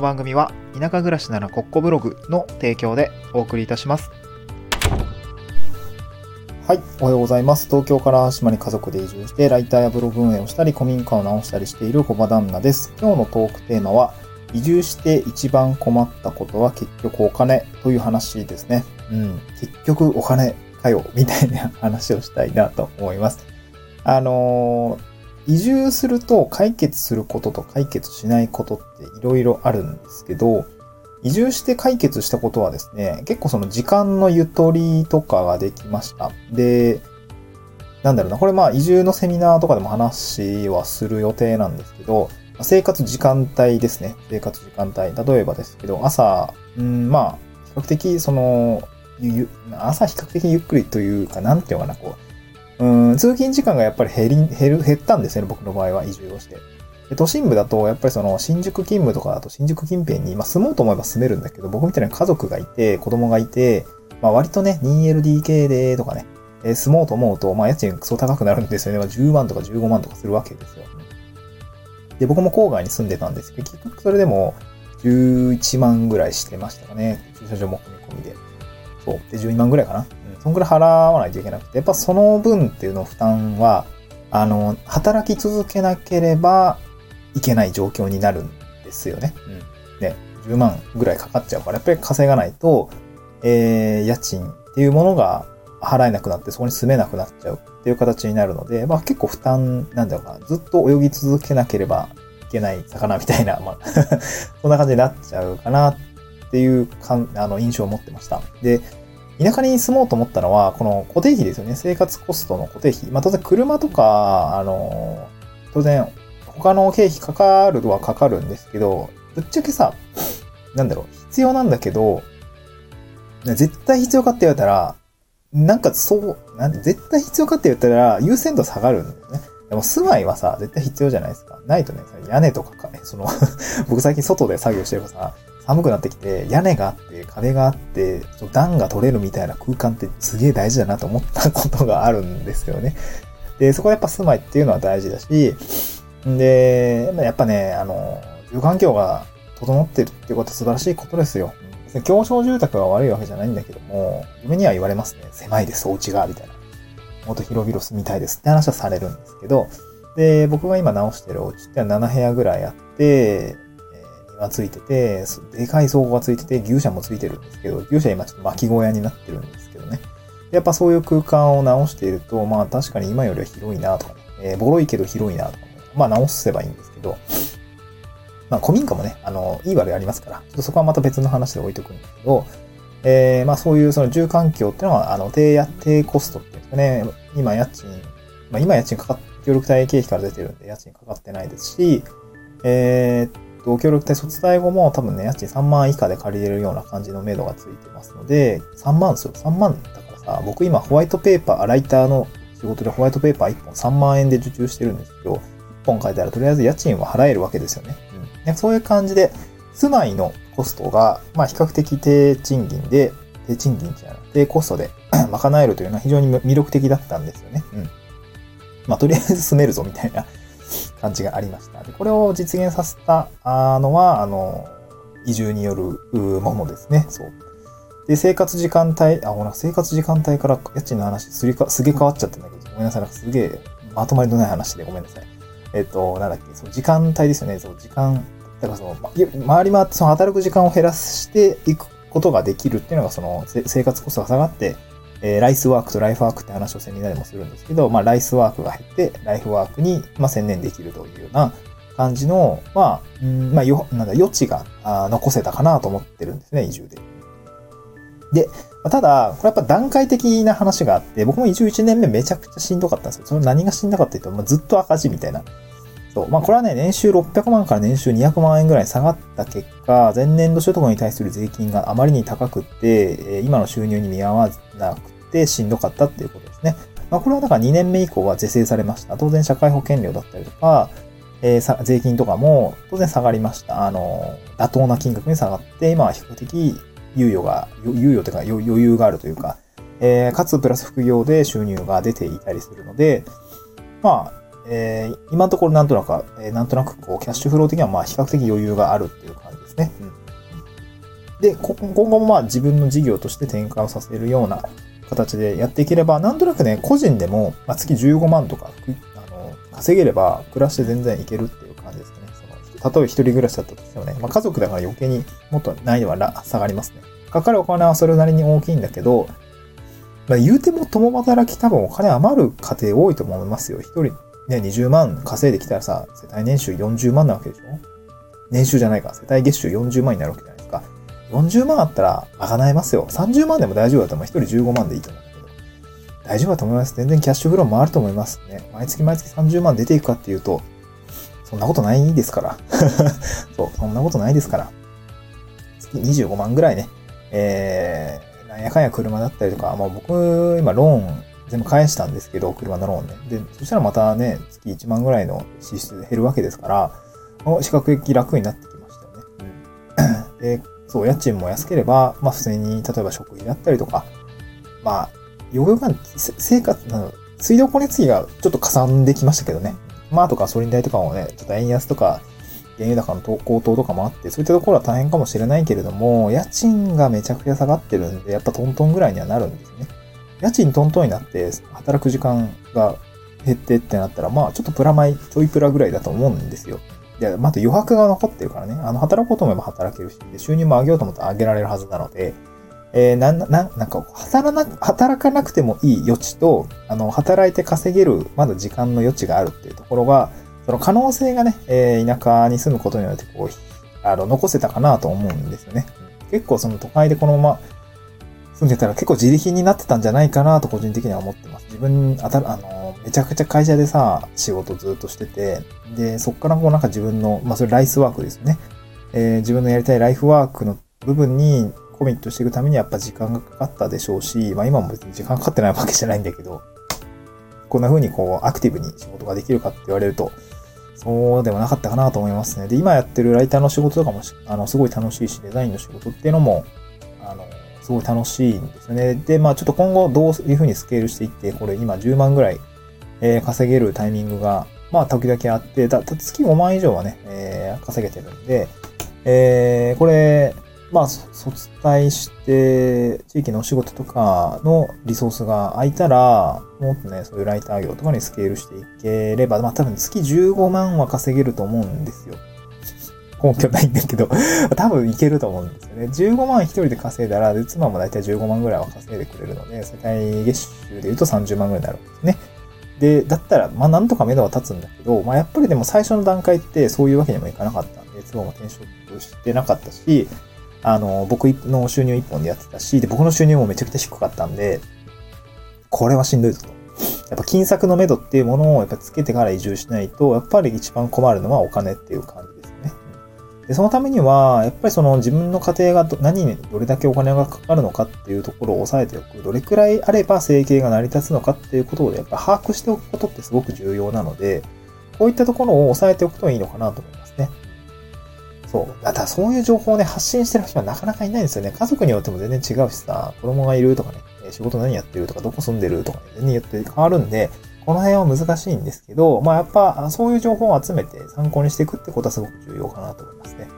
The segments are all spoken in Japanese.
の番組は田舎暮らしならコッコブログの提供でお送りいたします。はい、おはようございます。東京から島に家族で移住して、ライターやブログ運営をしたり、古民家を直したりしている小場旦那です。今日のトークテーマは、移住して一番困ったことは結局お金という話ですね。うん、結局お金かよ、みたいな話をしたいなと思います。あのー移住すると解決することと解決しないことっていろいろあるんですけど、移住して解決したことはですね、結構その時間のゆとりとかができました。で、なんだろうな、これまあ移住のセミナーとかでも話はする予定なんですけど、生活時間帯ですね。生活時間帯。例えばですけど、朝、うん、まあ、比較的その、朝比較的ゆっくりというか、なんていうのかな、こう、うん、通勤時間がやっぱり減り、減る、減ったんですよね、僕の場合は移住をして。で都心部だと、やっぱりその、新宿勤務とかだと、新宿近辺に、まあ住もうと思えば住めるんだけど、僕みたいな家族がいて、子供がいて、まあ割とね、2LDK でとかね、えー住もうと思うと、まあ家賃クソ高くなるんですよね。まあ10万とか15万とかするわけですよ。で、僕も郊外に住んでたんですけど、結局それでも11万ぐらいしてましたかね。駐車場も込み込みで。そう。で、12万ぐらいかな。うん。そんぐらい払わないといけなくて、やっぱその分っていうの負担は、あの、働き続けなければいけない状況になるんですよね。うん。ね、10万ぐらいかかっちゃうから、やっぱり稼がないと、えー、家賃っていうものが払えなくなって、そこに住めなくなっちゃうっていう形になるので、まあ結構負担、なんだろうかな、ずっと泳ぎ続けなければいけない魚みたいな、まあ そんな感じになっちゃうかなっていうかんあの印象を持ってました。で、田舎に住もうと思ったのは、この固定費ですよね。生活コストの固定費。まあ当然車とか、あの、当然他の経費かかるはかかるんですけど、ぶっちゃけさ、なんだろう、必要なんだけど、絶対必要かって言われたら、なんかそう、なん絶対必要かって言ったら優先度下がるんだよね。でも住まいはさ、絶対必要じゃないですか。ないとね、屋根とかかね、その僕最近外で作業してるからさ、寒くなってきて、屋根があって、壁があって、暖が取れるみたいな空間ってすげえ大事だなと思ったことがあるんですよね。で、そこはやっぱ住まいっていうのは大事だし、で、やっぱね、あの、住環境が整ってるっていうことは素晴らしいことですよ。狭小住宅が悪いわけじゃないんだけども、夢には言われますね。狭いです、お家が、みたいな。もっと広々住みたいですって話はされるんですけど、で、僕が今直してるお家って7部屋ぐらいあって、えー、庭ついてて、でかい倉庫がついてて、牛舎もついてるんですけど、牛舎今ちょっと巻き小屋になってるんですけどね。やっぱそういう空間を直していると、まあ確かに今よりは広いなとかね、えー、ボロいけど広いなとかね、まあ直せばいいんですけど、まあ古民家もね、あの、いい悪いありますから、ちょっとそこはまた別の話で置いとくんですけど、えー、まあそういうその住環境っていうのは、あの、低や、低コストっていうんですかね、今家賃、まあ今家賃かかっ協力隊経費から出てるんで家賃かかってないですし、えー、と、協力隊卒隊後も多分ね、家賃3万以下で借りれるような感じの目処がついてますので、3万ですよ。3万だからさ、僕今ホワイトペーパー、ライターの仕事でホワイトペーパー1本3万円で受注してるんですけど、1本書いたらとりあえず家賃は払えるわけですよね。うん、ねそういう感じで、住まいのコストが、まあ比較的低賃金で、低賃金じゃない、低コストで 賄えるというのは非常に魅力的だったんですよね。うん。まあとりあえず住めるぞみたいな感じがありました。で、これを実現させたのは、あの、移住によるものですね。そう。で、生活時間帯、あ、ほら、生活時間帯から家賃の話すりか、すげえ変わっちゃってんだけど、ごめんなさい。なんかすげえまとまりのない話でごめんなさい。えっと、なんだっけ、その時間帯ですよね。そう、時間、だからその、ま、回り回ってその働く時間を減らしていくことができるっていうのが、その、生活コストが下がって、えー、ライスワークとライフワークって話をセミナーでもするんですけど、まあ、ライスワークが減って、ライフワークに、まあ、専念できるというような感じの、まあ、んまあ、よ、なんだ、余地があ残せたかなと思ってるんですね、移住で。で、ただ、これやっぱ段階的な話があって、僕も移住1年目めちゃくちゃしんどかったんですよ。それ何がしんどかったって言うと、まあ、ずっと赤字みたいな。そう。まあ、これはね、年収600万から年収200万円ぐらい下がった結果、前年度所得に対する税金があまりに高くて、今の収入に見合わなくてしんどかったっていうことですね。まあ、これはだから2年目以降は是正されました。当然社会保険料だったりとか、えー、税金とかも当然下がりました。あの、妥当な金額に下がって、今は比較的猶予が、猶予というか余裕があるというか、えー、かつプラス副業で収入が出ていたりするので、まあ、えー、今のところなんとなく、えー、なんとなくこう、キャッシュフロー的にはまあ比較的余裕があるっていう感じですね。うん、で、今後もまあ自分の事業として展開をさせるような形でやっていければ、なんとなくね、個人でも、まあ、月15万とか、あの、稼げれば暮らして全然いけるっていう感じですね。その例えば一人暮らしだったとしてもね、まあ、家族だから余計にもっと難易度は下がりますね。かかるお金はそれなりに大きいんだけど、まあ、言うても共働き多分お金余る家庭多いと思いますよ。一人ね、20万稼いできたらさ、世帯年収40万なわけでしょ？年収じゃないか。世帯月収40万になるわけじゃないですか。40万あったら賄えますよ。30万でも大丈夫だと思う。1人15万でいいと思うんだけど。大丈夫だと思います。全然キャッシュフロー回ると思いますね。毎月毎月30万出ていくかっていうと、そんなことないですから。そう、そんなことないですから。月25万ぐらいね。えー、なんやかんや車だったりとか、まあ僕、今ローン全部返したんですけど、車のローンね。で、そしたらまたね、月1万ぐらいの支出で減るわけですから、比較的楽になってきましたよね。うん、で、そう、家賃も安ければ、まあ普通に、例えば食費だったりとか、まあ、よくよく生活、水道光熱費がちょっとかさんできましたけどね。まあ、とか、ソリン代とかもね、ちょっと円安とか、原油高の高騰とかもあって、そういったところは大変かもしれないけれども、家賃がめちゃくちゃ下がってるんで、やっぱトントンぐらいにはなるんですね。家賃トントンになって、働く時間が減ってってなったら、まあ、ちょっとプラマイ、ちょいプラぐらいだと思うんですよ。で、また余白が残ってるからね。あの、働こうと思えば働けるし、で収入も上げようと思ったら上げられるはずなので、えー、な、な、なんか、働な、働かなくてもいい余地と、あの、働いて稼げる、まだ時間の余地があるっていうところが、その可能性がね、えー、田舎に住むことによって、こう、あの、残せたかなと思うんですよね。結構その都会でこのまま住んでたら結構自力になってたんじゃないかなと個人的には思ってます。自分、あた、あの、めちゃくちゃ会社でさ、仕事ずっとしてて、で、そっからこうなんか自分の、まあそれライスワークですよね。えー、自分のやりたいライフワークの部分にコミットしていくためにやっぱ時間がかかったでしょうし、まあ今も別に時間かかってないわけじゃないんだけど、こんな風にこうアクティブに仕事ができるかって言われると、そうでもなかったかなと思いますね。で、今やってるライターの仕事とかも、あの、すごい楽しいし、デザインの仕事っていうのも、あの、すごい楽しいんですよね。で、まあちょっと今後どういう風にスケールしていって、これ今10万ぐらい、えー、稼げるタイミングが、まあ時々あって、だ月5万以上はね、えー、稼げてるんで、えー、これ、まあ、卒退して、地域のお仕事とかのリソースが空いたら、もっとね、そういうライター業とかにスケールしていければ、まあ多分月15万は稼げると思うんですよ。根拠ないんだけど、多分いけると思うんですよね。15万一人で稼いだら、で妻もだいたい15万ぐらいは稼いでくれるので、世帯月収で言うと30万ぐらいになるんですね。で、だったら、まあなんとか目処は立つんだけど、まあやっぱりでも最初の段階ってそういうわけにもいかなかったんで、妻も転職してなかったし、あの、僕の収入一本でやってたし、で、僕の収入もめちゃくちゃ低かったんで、これはしんどいぞと。やっぱ金策の目処っていうものをやっぱつけてから移住しないと、やっぱり一番困るのはお金っていう感じで。そのためには、やっぱりその自分の家庭が何にどれだけお金がかかるのかっていうところを抑えておく。どれくらいあれば生計が成り立つのかっていうことをやっぱ把握しておくことってすごく重要なので、こういったところを抑えておくといいのかなと思いますね。そう。だからそういう情報をね、発信してる人はなかなかいないんですよね。家族によっても全然違うしさ、子供がいるとかね、仕事何やってるとか、どこ住んでるとかね、全然よって変わるんで、この辺は難しいんですけど、まあやっぱ、そういう情報を集めて参考にしていくってことはすごく重要かなと思いますね。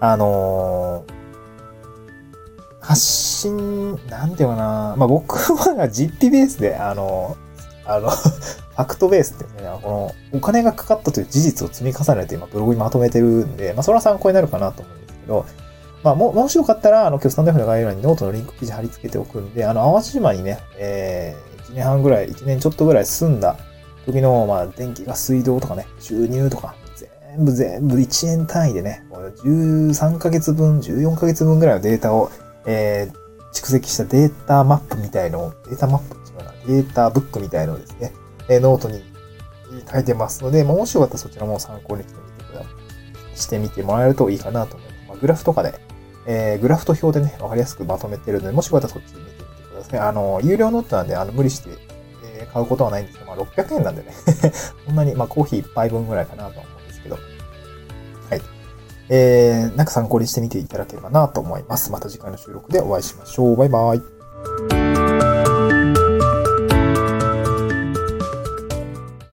あのー、発信、なんていうかな、まあ僕は実費ベースで、あの、あの ファクトベースってね、このお金がかかったという事実を積み重ねて今ブログにまとめてるんで、まあそれは参考になるかなと思うんですけど、まあも、もしよかったら、あの、今日スタンド F の概要欄にノートのリンク記事貼り付けておくんで、あの、淡路島にね、えー、1年半ぐらい、1年ちょっとぐらい住んだ時の、まあ、電気が水道とかね、収入とか、全部全部1年単位でね、13ヶ月分、14ヶ月分ぐらいのデータを、えー、蓄積したデータマップみたいのを、データマップ違うな、データブックみたいのをですね、えーノートに書いてますので、まもしよかったらそちらも参考にしてみてください。してみてもらえるといいかなと思います。まあ、グラフとかで、えー、グラフと表でね、わかりやすくまとめてるので、もしよかったらそっち見ですね。あの、有料ノートなんで、あの、無理して、えー、買うことはないんですけど、まあ、600円なんでね そんなに、まあ、コーヒー1杯分ぐらいかなと思うんですけど。はい。えー、なんか参考にしてみていただければなと思います。また次回の収録でお会いしましょう。バイバイ。